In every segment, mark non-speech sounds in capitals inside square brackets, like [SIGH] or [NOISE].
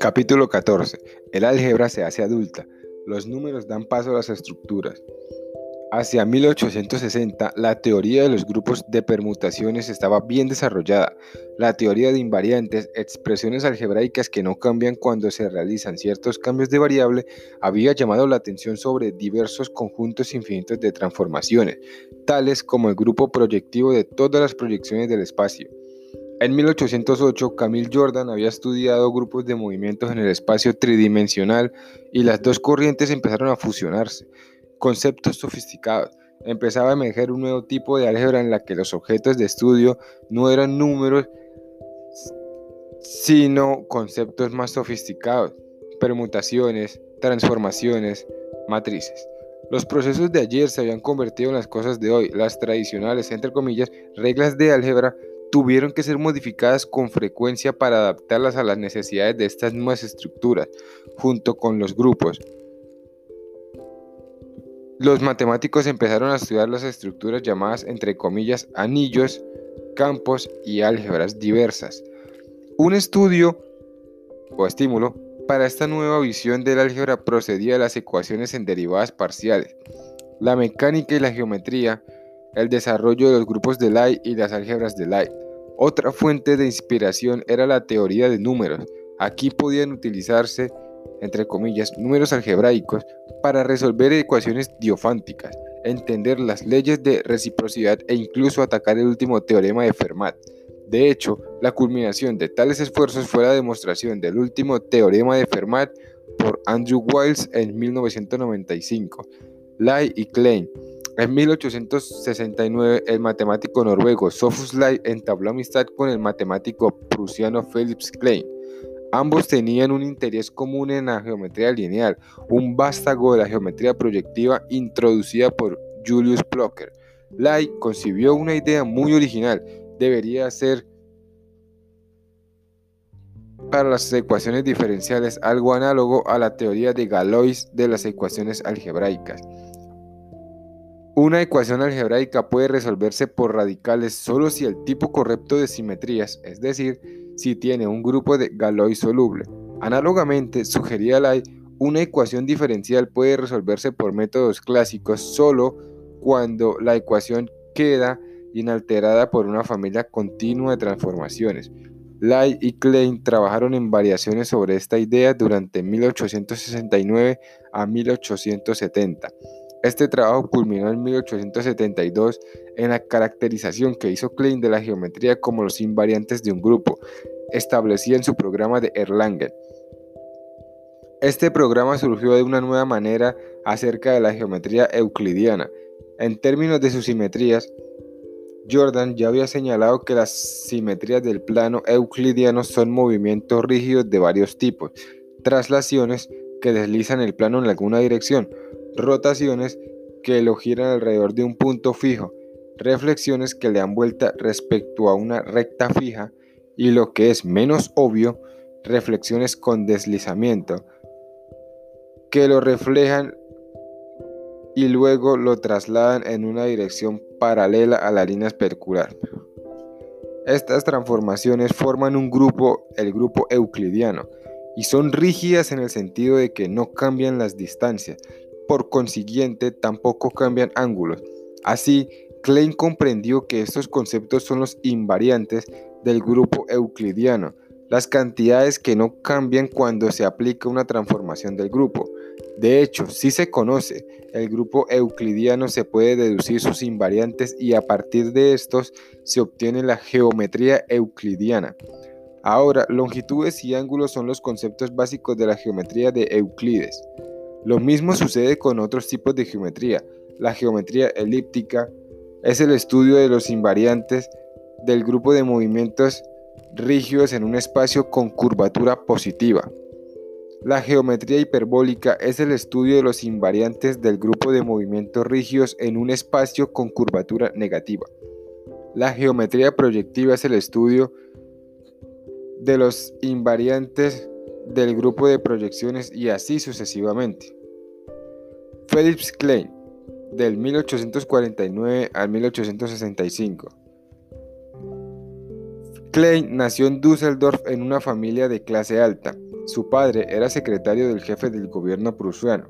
Capítulo 14. El álgebra se hace adulta. Los números dan paso a las estructuras. Hacia 1860, la teoría de los grupos de permutaciones estaba bien desarrollada. La teoría de invariantes, expresiones algebraicas que no cambian cuando se realizan ciertos cambios de variable, había llamado la atención sobre diversos conjuntos infinitos de transformaciones, tales como el grupo proyectivo de todas las proyecciones del espacio. En 1808, Camille Jordan había estudiado grupos de movimientos en el espacio tridimensional y las dos corrientes empezaron a fusionarse. Conceptos sofisticados. Empezaba a emerger un nuevo tipo de álgebra en la que los objetos de estudio no eran números, sino conceptos más sofisticados, permutaciones, transformaciones, matrices. Los procesos de ayer se habían convertido en las cosas de hoy. Las tradicionales, entre comillas, reglas de álgebra tuvieron que ser modificadas con frecuencia para adaptarlas a las necesidades de estas nuevas estructuras, junto con los grupos. Los matemáticos empezaron a estudiar las estructuras llamadas entre comillas anillos, campos y álgebras diversas. Un estudio o estímulo para esta nueva visión del álgebra procedía de las ecuaciones en derivadas parciales. La mecánica y la geometría el desarrollo de los grupos de Lie y las álgebras de Lie. Otra fuente de inspiración era la teoría de números. Aquí podían utilizarse, entre comillas, números algebraicos para resolver ecuaciones diofánticas, entender las leyes de reciprocidad e incluso atacar el último teorema de Fermat. De hecho, la culminación de tales esfuerzos fue la demostración del último teorema de Fermat por Andrew Wiles en 1995. Lie y Klein en 1869, el matemático noruego Sophus Lie entabló amistad con el matemático prusiano Felix Klein. Ambos tenían un interés común en la geometría lineal, un vástago de la geometría proyectiva introducida por Julius Plocker. Lie concibió una idea muy original. Debería ser para las ecuaciones diferenciales algo análogo a la teoría de Galois de las ecuaciones algebraicas. Una ecuación algebraica puede resolverse por radicales solo si el tipo correcto de simetrías, es decir, si tiene un grupo de Galois soluble. Análogamente, sugería Lai, una ecuación diferencial puede resolverse por métodos clásicos solo cuando la ecuación queda inalterada por una familia continua de transformaciones. Lai y Klein trabajaron en variaciones sobre esta idea durante 1869 a 1870. Este trabajo culminó en 1872 en la caracterización que hizo Klein de la geometría como los invariantes de un grupo, establecida en su programa de Erlangen. Este programa surgió de una nueva manera acerca de la geometría euclidiana. En términos de sus simetrías, Jordan ya había señalado que las simetrías del plano euclidiano son movimientos rígidos de varios tipos, traslaciones que deslizan el plano en alguna dirección, rotaciones que lo giran alrededor de un punto fijo, reflexiones que le dan vuelta respecto a una recta fija y lo que es menos obvio, reflexiones con deslizamiento, que lo reflejan y luego lo trasladan en una dirección paralela a la línea especular. Estas transformaciones forman un grupo, el grupo euclidiano, y son rígidas en el sentido de que no cambian las distancias, por consiguiente tampoco cambian ángulos. Así, Klein comprendió que estos conceptos son los invariantes del grupo euclidiano, las cantidades que no cambian cuando se aplica una transformación del grupo. De hecho, si se conoce el grupo euclidiano, se puede deducir sus invariantes y a partir de estos se obtiene la geometría euclidiana. Ahora, longitudes y ángulos son los conceptos básicos de la geometría de Euclides. Lo mismo sucede con otros tipos de geometría. La geometría elíptica es el estudio de los invariantes del grupo de movimientos rígidos en un espacio con curvatura positiva. La geometría hiperbólica es el estudio de los invariantes del grupo de movimientos rígidos en un espacio con curvatura negativa. La geometría proyectiva es el estudio de los invariantes del grupo de proyecciones y así sucesivamente. Felix Klein, del 1849 al 1865. Klein nació en Düsseldorf en una familia de clase alta. Su padre era secretario del jefe del gobierno prusiano.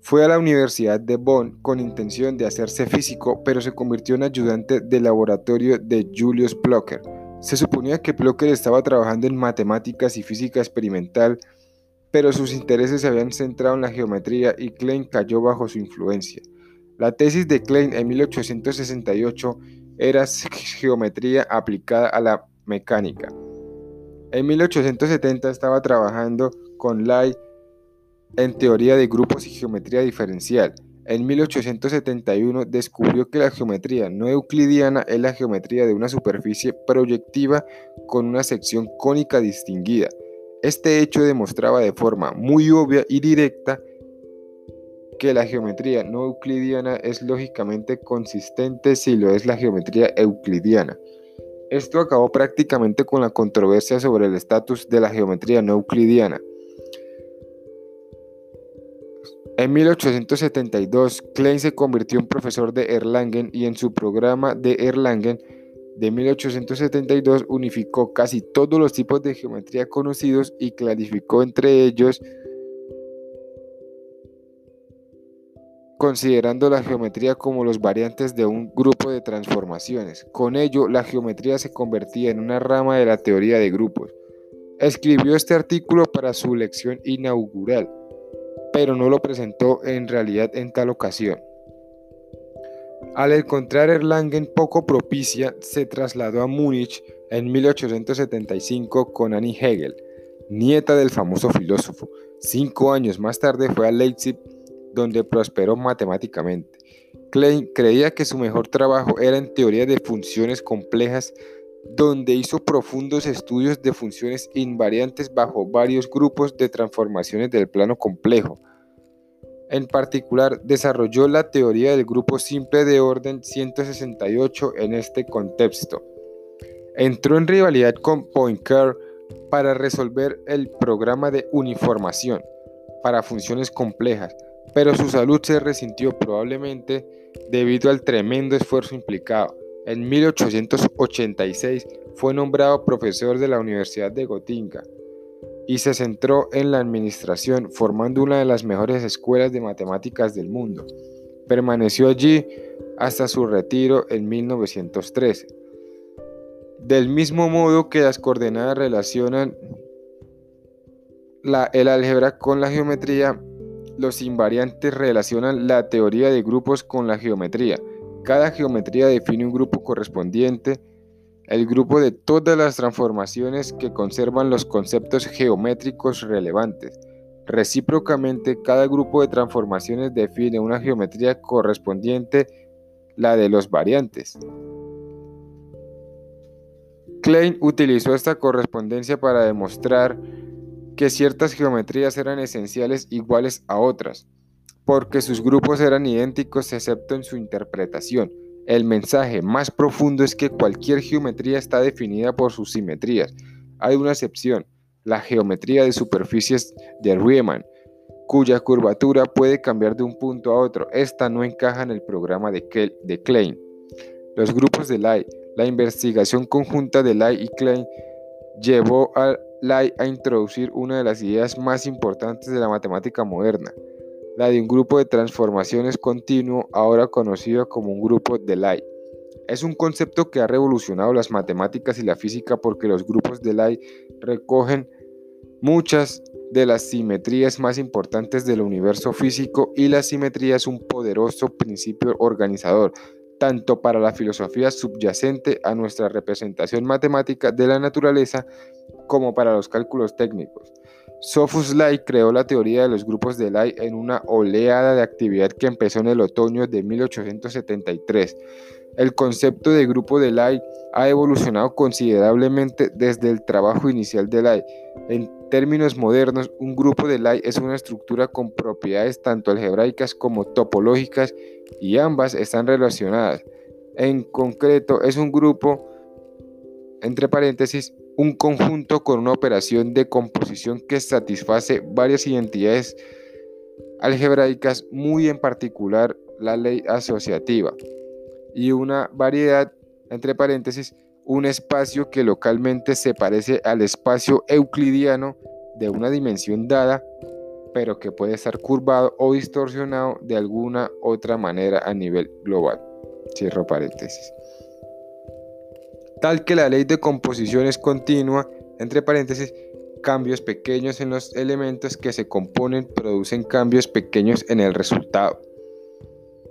Fue a la Universidad de Bonn con intención de hacerse físico, pero se convirtió en ayudante de laboratorio de Julius Blocker. Se suponía que Blocker estaba trabajando en matemáticas y física experimental, pero sus intereses se habían centrado en la geometría y Klein cayó bajo su influencia. La tesis de Klein en 1868 era [LAUGHS] geometría aplicada a la mecánica. En 1870 estaba trabajando con Lai en teoría de grupos y geometría diferencial. En 1871 descubrió que la geometría no euclidiana es la geometría de una superficie proyectiva con una sección cónica distinguida. Este hecho demostraba de forma muy obvia y directa que la geometría no euclidiana es lógicamente consistente si lo es la geometría euclidiana. Esto acabó prácticamente con la controversia sobre el estatus de la geometría no euclidiana. En 1872, Klein se convirtió en profesor de Erlangen y en su programa de Erlangen de 1872 unificó casi todos los tipos de geometría conocidos y clarificó entre ellos considerando la geometría como los variantes de un grupo de transformaciones. Con ello, la geometría se convertía en una rama de la teoría de grupos. Escribió este artículo para su lección inaugural, pero no lo presentó en realidad en tal ocasión. Al encontrar Erlangen poco propicia, se trasladó a Múnich en 1875 con Annie Hegel, nieta del famoso filósofo. Cinco años más tarde fue a Leipzig donde prosperó matemáticamente. Klein creía que su mejor trabajo era en teoría de funciones complejas, donde hizo profundos estudios de funciones invariantes bajo varios grupos de transformaciones del plano complejo. En particular, desarrolló la teoría del grupo simple de orden 168 en este contexto. Entró en rivalidad con Poincare para resolver el programa de uniformación para funciones complejas, pero su salud se resintió probablemente debido al tremendo esfuerzo implicado. En 1886 fue nombrado profesor de la Universidad de Gotinga y se centró en la administración, formando una de las mejores escuelas de matemáticas del mundo. Permaneció allí hasta su retiro en 1913. Del mismo modo que las coordenadas relacionan el álgebra con la geometría, los invariantes relacionan la teoría de grupos con la geometría. Cada geometría define un grupo correspondiente, el grupo de todas las transformaciones que conservan los conceptos geométricos relevantes. Recíprocamente, cada grupo de transformaciones define una geometría correspondiente, la de los variantes. Klein utilizó esta correspondencia para demostrar que ciertas geometrías eran esenciales iguales a otras, porque sus grupos eran idénticos excepto en su interpretación. El mensaje más profundo es que cualquier geometría está definida por sus simetrías. Hay una excepción, la geometría de superficies de Riemann, cuya curvatura puede cambiar de un punto a otro. Esta no encaja en el programa de, Klein. Los grupos de Lie, la investigación conjunta de Lie y Klein llevó a Lie a introducir una de las ideas más importantes de la matemática moderna, la de un grupo de transformaciones continuo, ahora conocido como un grupo de Lie. Es un concepto que ha revolucionado las matemáticas y la física porque los grupos de Lie recogen muchas de las simetrías más importantes del universo físico y la simetría es un poderoso principio organizador, tanto para la filosofía subyacente a nuestra representación matemática de la naturaleza como para los cálculos técnicos. Sophus Lie creó la teoría de los grupos de Lie en una oleada de actividad que empezó en el otoño de 1873. El concepto de grupo de Lie ha evolucionado considerablemente desde el trabajo inicial de Lie. En términos modernos, un grupo de Lie es una estructura con propiedades tanto algebraicas como topológicas y ambas están relacionadas. En concreto, es un grupo, entre paréntesis, un conjunto con una operación de composición que satisface varias identidades algebraicas, muy en particular la ley asociativa, y una variedad, entre paréntesis, un espacio que localmente se parece al espacio euclidiano de una dimensión dada, pero que puede estar curvado o distorsionado de alguna otra manera a nivel global. Cierro paréntesis. Tal que la ley de composición es continua, entre paréntesis, cambios pequeños en los elementos que se componen producen cambios pequeños en el resultado.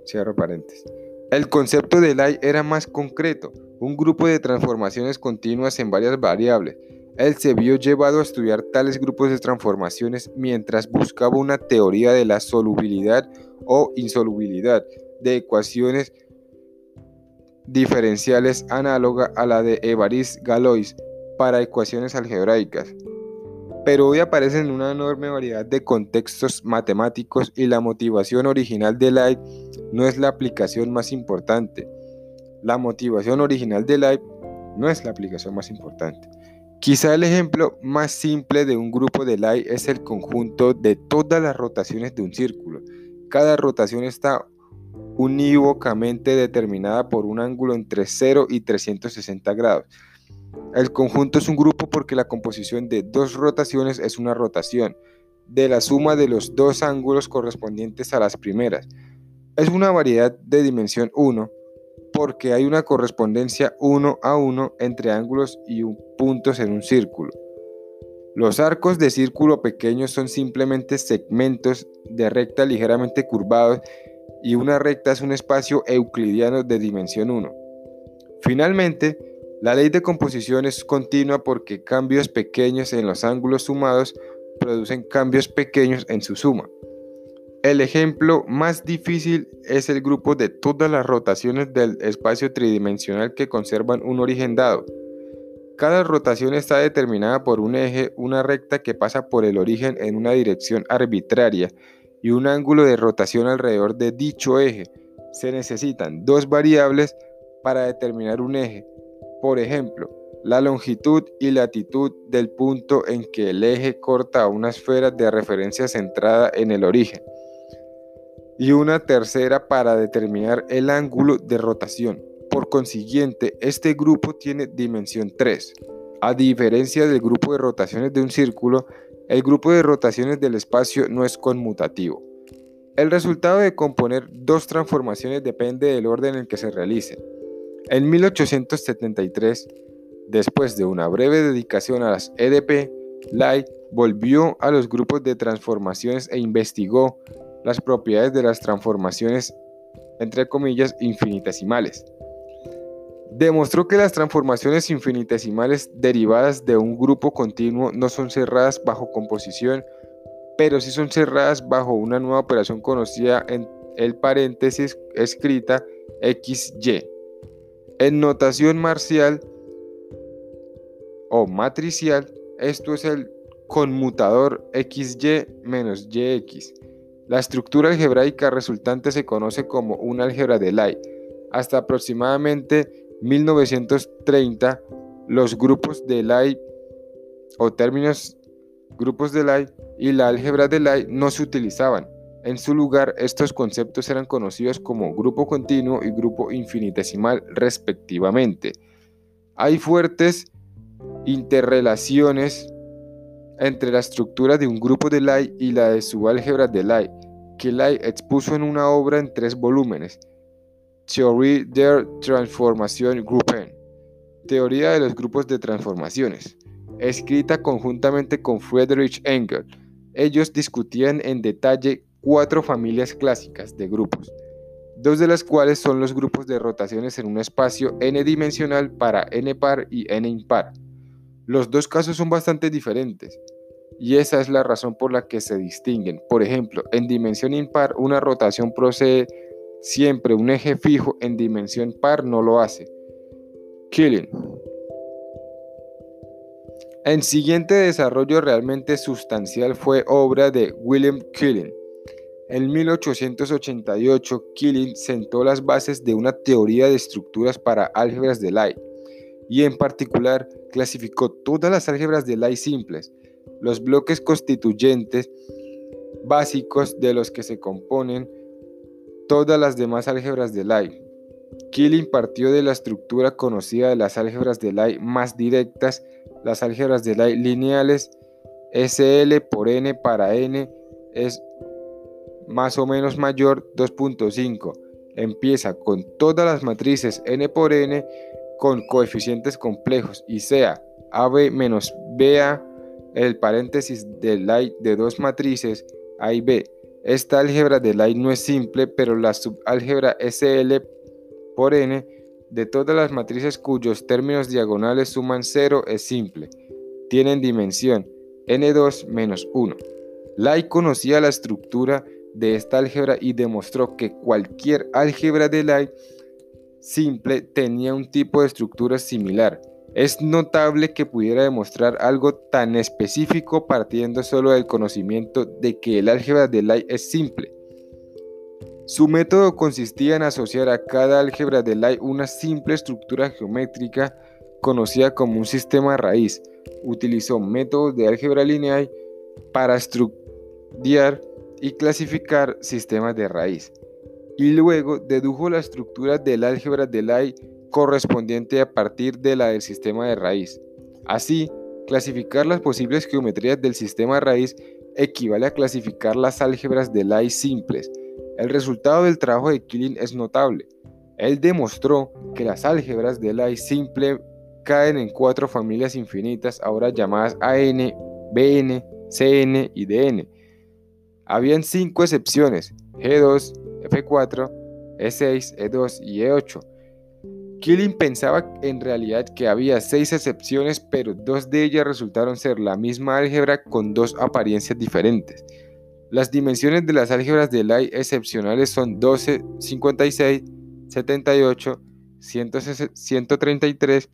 Cierro paréntesis. El concepto de ley era más concreto, un grupo de transformaciones continuas en varias variables. Él se vio llevado a estudiar tales grupos de transformaciones mientras buscaba una teoría de la solubilidad o insolubilidad de ecuaciones diferenciales análoga a la de Évariste-Galois para ecuaciones algebraicas. Pero hoy aparecen una enorme variedad de contextos matemáticos y la motivación original de Light no es la aplicación más importante. La motivación original de Light no es la aplicación más importante. Quizá el ejemplo más simple de un grupo de Light es el conjunto de todas las rotaciones de un círculo. Cada rotación está unívocamente determinada por un ángulo entre 0 y 360 grados. El conjunto es un grupo porque la composición de dos rotaciones es una rotación de la suma de los dos ángulos correspondientes a las primeras. Es una variedad de dimensión 1 porque hay una correspondencia 1 a 1 entre ángulos y puntos en un círculo. Los arcos de círculo pequeños son simplemente segmentos de recta ligeramente curvados y una recta es un espacio euclidiano de dimensión 1. Finalmente, la ley de composición es continua porque cambios pequeños en los ángulos sumados producen cambios pequeños en su suma. El ejemplo más difícil es el grupo de todas las rotaciones del espacio tridimensional que conservan un origen dado. Cada rotación está determinada por un eje, una recta que pasa por el origen en una dirección arbitraria y un ángulo de rotación alrededor de dicho eje. Se necesitan dos variables para determinar un eje, por ejemplo, la longitud y latitud del punto en que el eje corta a una esfera de referencia centrada en el origen. Y una tercera para determinar el ángulo de rotación. Por consiguiente, este grupo tiene dimensión 3. A diferencia del grupo de rotaciones de un círculo, el grupo de rotaciones del espacio no es conmutativo. El resultado de componer dos transformaciones depende del orden en que se realicen. En 1873, después de una breve dedicación a las EDP, Light volvió a los grupos de transformaciones e investigó las propiedades de las transformaciones, entre comillas, infinitesimales. Demostró que las transformaciones infinitesimales derivadas de un grupo continuo no son cerradas bajo composición, pero sí son cerradas bajo una nueva operación conocida en el paréntesis escrita XY. En notación marcial o matricial, esto es el conmutador XY menos YX. La estructura algebraica resultante se conoce como una álgebra de Lie. Hasta aproximadamente 1930, los grupos de Lie o términos grupos de Lie y la álgebra de Lie no se utilizaban. En su lugar, estos conceptos eran conocidos como grupo continuo y grupo infinitesimal respectivamente. Hay fuertes interrelaciones entre la estructura de un grupo de Lie y la de su álgebra de Lie, que Lie expuso en una obra en tres volúmenes, Theorie der Transformation Gruppen, Teoría de los grupos de transformaciones, escrita conjuntamente con Friedrich Engel. Ellos discutían en detalle cuatro familias clásicas de grupos, dos de las cuales son los grupos de rotaciones en un espacio n-dimensional para n par y n impar. Los dos casos son bastante diferentes, y esa es la razón por la que se distinguen. Por ejemplo, en dimensión impar una rotación procede siempre un eje fijo, en dimensión par no lo hace. Killing. El siguiente desarrollo realmente sustancial fue obra de William Killing en 1888, Killing sentó las bases de una teoría de estructuras para álgebras de Lie y en particular clasificó todas las álgebras de Lie simples, los bloques constituyentes básicos de los que se componen todas las demás álgebras de Lie. Killing partió de la estructura conocida de las álgebras de Lie más directas, las álgebras de Lie lineales, SL por n para n es más o menos mayor 2.5. Empieza con todas las matrices n por n con coeficientes complejos y sea AB menos BA el paréntesis de Lie de dos matrices A y B. Esta álgebra de Lie no es simple, pero la subálgebra SL por n de todas las matrices cuyos términos diagonales suman 0 es simple. Tienen dimensión n2 menos 1. Lie conocía la estructura de esta álgebra y demostró que cualquier álgebra de Lie simple tenía un tipo de estructura similar. Es notable que pudiera demostrar algo tan específico partiendo solo del conocimiento de que el álgebra de Lie es simple. Su método consistía en asociar a cada álgebra de Lie una simple estructura geométrica conocida como un sistema raíz. Utilizó métodos de álgebra lineal para estudiar y clasificar sistemas de raíz. Y luego dedujo la estructura del álgebra de Lie correspondiente a partir de la del sistema de raíz. Así, clasificar las posibles geometrías del sistema de raíz equivale a clasificar las álgebras de Lie simples. El resultado del trabajo de Killing es notable. Él demostró que las álgebras de Lie simple caen en cuatro familias infinitas, ahora llamadas AN, BN, CN y DN. Habían cinco excepciones, G2, F4, E6, E2 y E8. Killing pensaba en realidad que había seis excepciones, pero dos de ellas resultaron ser la misma álgebra con dos apariencias diferentes. Las dimensiones de las álgebras de Lie excepcionales son 12, 56, 78, 133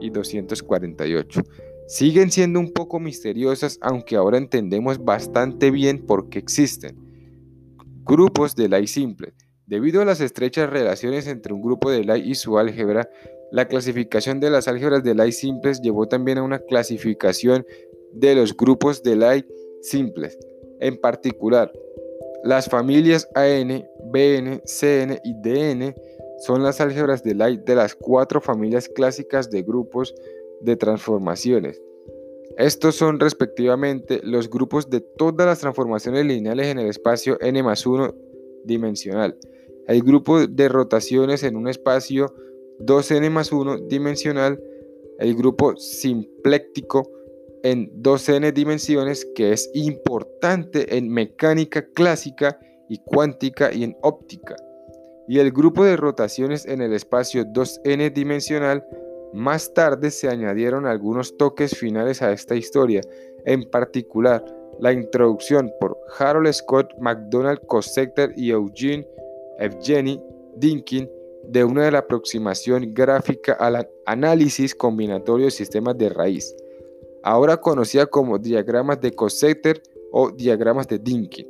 y 248. Siguen siendo un poco misteriosas, aunque ahora entendemos bastante bien por qué existen. Grupos de Lie simple. Debido a las estrechas relaciones entre un grupo de Lie y su álgebra, la clasificación de las álgebras de Lie simples llevó también a una clasificación de los grupos de Lie simples. En particular, las familias AN, BN, CN y DN son las álgebras de Lie de las cuatro familias clásicas de grupos de transformaciones. Estos son respectivamente los grupos de todas las transformaciones lineales en el espacio n más 1 dimensional, el grupo de rotaciones en un espacio 2n más 1 dimensional, el grupo simpléctico en 2n dimensiones que es importante en mecánica clásica y cuántica y en óptica, y el grupo de rotaciones en el espacio 2n dimensional más tarde se añadieron algunos toques finales a esta historia, en particular la introducción por Harold Scott McDonald Cossector y Eugene Evgeny Dinkin de una de la aproximación gráfica al análisis combinatorio de sistemas de raíz, ahora conocida como diagramas de Cossector o diagramas de Dinkin.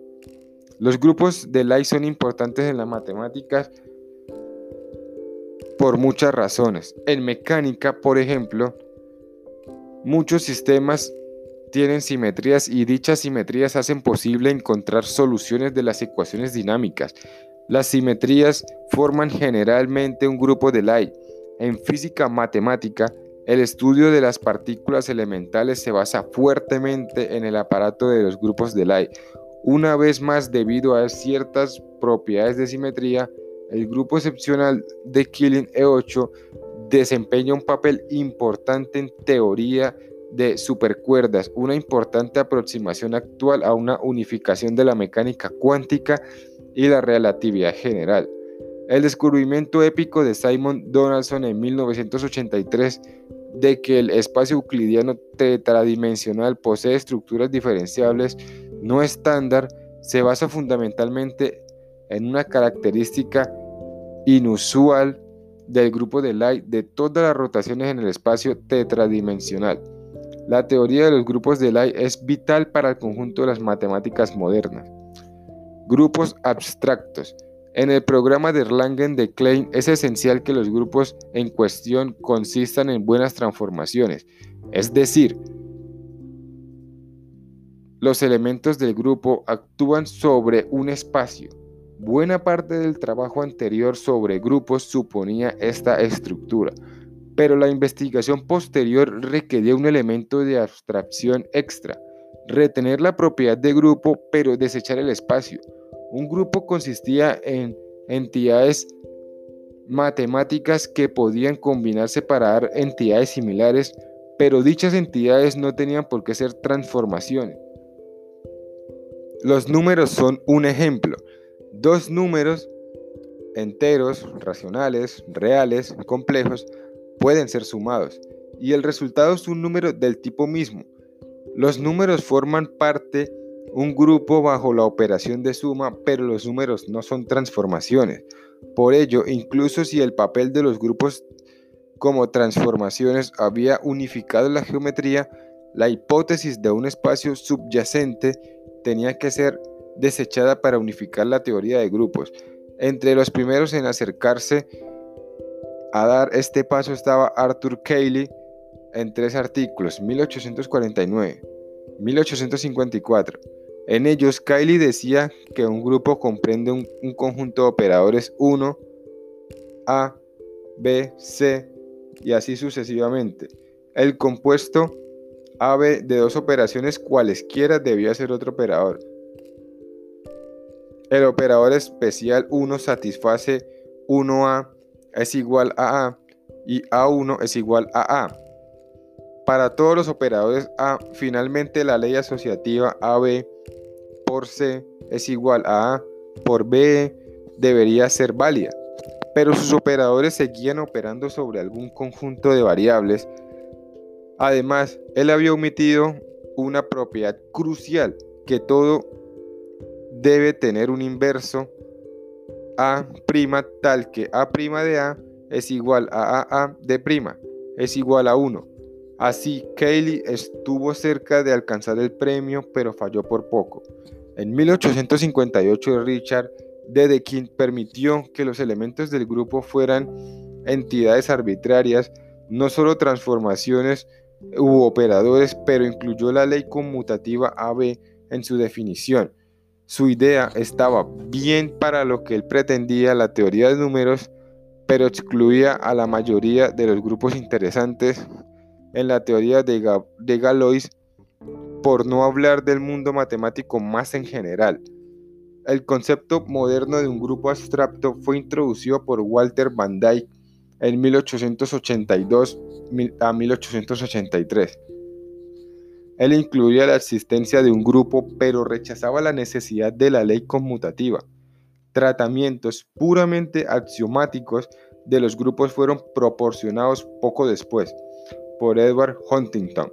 Los grupos de Lie son importantes en las matemáticas por muchas razones. En mecánica, por ejemplo, muchos sistemas tienen simetrías y dichas simetrías hacen posible encontrar soluciones de las ecuaciones dinámicas. Las simetrías forman generalmente un grupo de Lie. En física matemática, el estudio de las partículas elementales se basa fuertemente en el aparato de los grupos de Lie. Una vez más, debido a ciertas propiedades de simetría, el grupo excepcional de Killing E8 desempeña un papel importante en teoría de supercuerdas, una importante aproximación actual a una unificación de la mecánica cuántica y la relatividad general. El descubrimiento épico de Simon Donaldson en 1983 de que el espacio euclidiano tetradimensional posee estructuras diferenciables no estándar se basa fundamentalmente en una característica inusual del grupo de Lie de todas las rotaciones en el espacio tetradimensional. La teoría de los grupos de Lie es vital para el conjunto de las matemáticas modernas. Grupos abstractos. En el programa de Erlangen de Klein es esencial que los grupos en cuestión consistan en buenas transformaciones, es decir, los elementos del grupo actúan sobre un espacio Buena parte del trabajo anterior sobre grupos suponía esta estructura, pero la investigación posterior requería un elemento de abstracción extra, retener la propiedad de grupo pero desechar el espacio. Un grupo consistía en entidades matemáticas que podían combinarse para dar entidades similares, pero dichas entidades no tenían por qué ser transformaciones. Los números son un ejemplo. Dos números enteros, racionales, reales, complejos, pueden ser sumados, y el resultado es un número del tipo mismo. Los números forman parte un grupo bajo la operación de suma, pero los números no son transformaciones. Por ello, incluso si el papel de los grupos como transformaciones había unificado la geometría, la hipótesis de un espacio subyacente tenía que ser desechada para unificar la teoría de grupos. Entre los primeros en acercarse a dar este paso estaba Arthur Cayley en tres artículos, 1849, 1854. En ellos, Cayley decía que un grupo comprende un, un conjunto de operadores 1, A, B, C y así sucesivamente. El compuesto AB de dos operaciones cualesquiera debía ser otro operador. El operador especial 1 satisface 1A es igual a A y A1 es igual a A. Para todos los operadores A, finalmente la ley asociativa AB por C es igual a A por B debería ser válida, pero sus operadores seguían operando sobre algún conjunto de variables. Además, él había omitido una propiedad crucial que todo debe tener un inverso A' tal que A' de A es igual a AA de es igual a 1. Así, Cayley estuvo cerca de alcanzar el premio, pero falló por poco. En 1858, Richard Dedekind permitió que los elementos del grupo fueran entidades arbitrarias, no solo transformaciones u operadores, pero incluyó la ley conmutativa AB en su definición. Su idea estaba bien para lo que él pretendía, la teoría de números, pero excluía a la mayoría de los grupos interesantes en la teoría de, Galois, por no hablar del mundo matemático más en general. El concepto moderno de un grupo abstracto fue introducido por Walter Van Dyck en 1882 a 1883. Él incluía la existencia de un grupo, pero rechazaba la necesidad de la ley conmutativa. Tratamientos puramente axiomáticos de los grupos fueron proporcionados poco después por Edward Huntington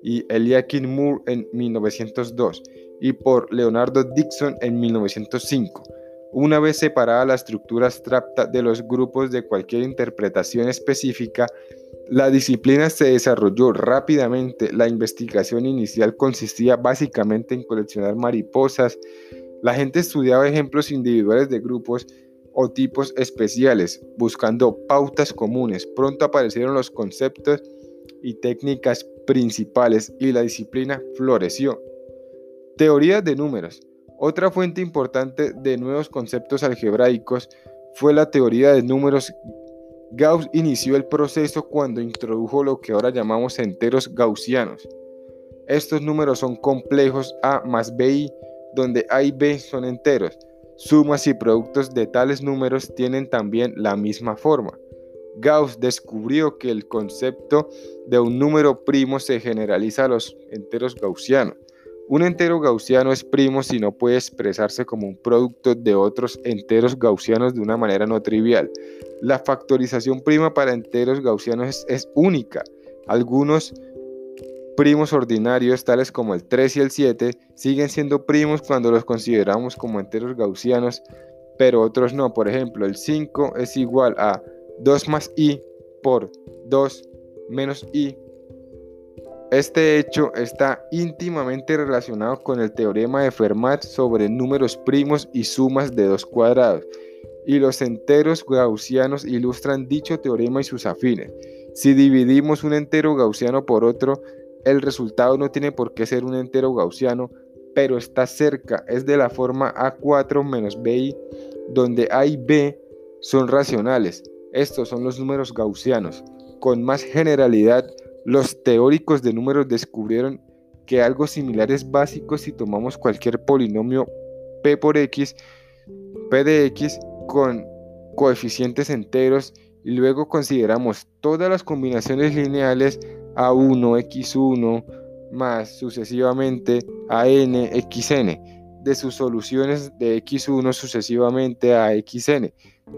y Eliakim Moore en 1902 y por Leonardo Dixon en 1905. Una vez separada la estructura abstracta de los grupos de cualquier interpretación específica, la disciplina se desarrolló rápidamente. La investigación inicial consistía básicamente en coleccionar mariposas. La gente estudiaba ejemplos individuales de grupos o tipos especiales, buscando pautas comunes. Pronto aparecieron los conceptos y técnicas principales y la disciplina floreció. Teoría de números. Otra fuente importante de nuevos conceptos algebraicos fue la teoría de números. Gauss inició el proceso cuando introdujo lo que ahora llamamos enteros gaussianos. Estos números son complejos A más BI, donde A y B son enteros. Sumas y productos de tales números tienen también la misma forma. Gauss descubrió que el concepto de un número primo se generaliza a los enteros gaussianos. Un entero gaussiano es primo si no puede expresarse como un producto de otros enteros gaussianos de una manera no trivial. La factorización prima para enteros gaussianos es, única. Algunos primos ordinarios, tales como el 3 y el 7, siguen siendo primos cuando los consideramos como enteros gaussianos, pero otros no. Por ejemplo, el 5 es igual a 2 más i por 2 menos i este hecho está íntimamente relacionado con el teorema de Fermat sobre números primos y sumas de dos cuadrados, y los enteros gaussianos ilustran dicho teorema y sus afines. Si dividimos un entero gaussiano por otro, el resultado no tiene por qué ser un entero gaussiano, pero está cerca, es de la forma A4 menos BI, donde A y B son racionales. Estos son los números gaussianos. Con más generalidad, los teóricos de números descubrieron que algo similar es básico si tomamos cualquier polinomio p por x, p de x con coeficientes enteros y luego consideramos todas las combinaciones lineales a1, x1, más sucesivamente a n, xn, de sus soluciones de x1 sucesivamente a xn,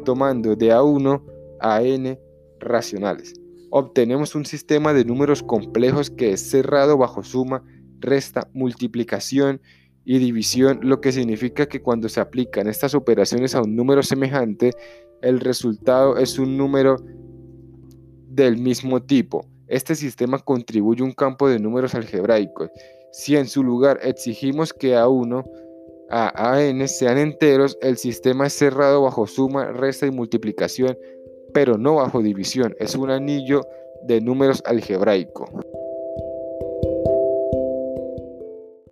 tomando de a1 a n racionales. Obtenemos un sistema de números complejos que es cerrado bajo suma, resta, multiplicación y división, lo que significa que cuando se aplican estas operaciones a un número semejante, el resultado es un número del mismo tipo. Este sistema contribuye a un campo de números algebraicos. Si en su lugar exigimos que A1 a AN sean enteros, el sistema es cerrado bajo suma, resta y multiplicación, pero no bajo división. Es un anillo de números algebraico.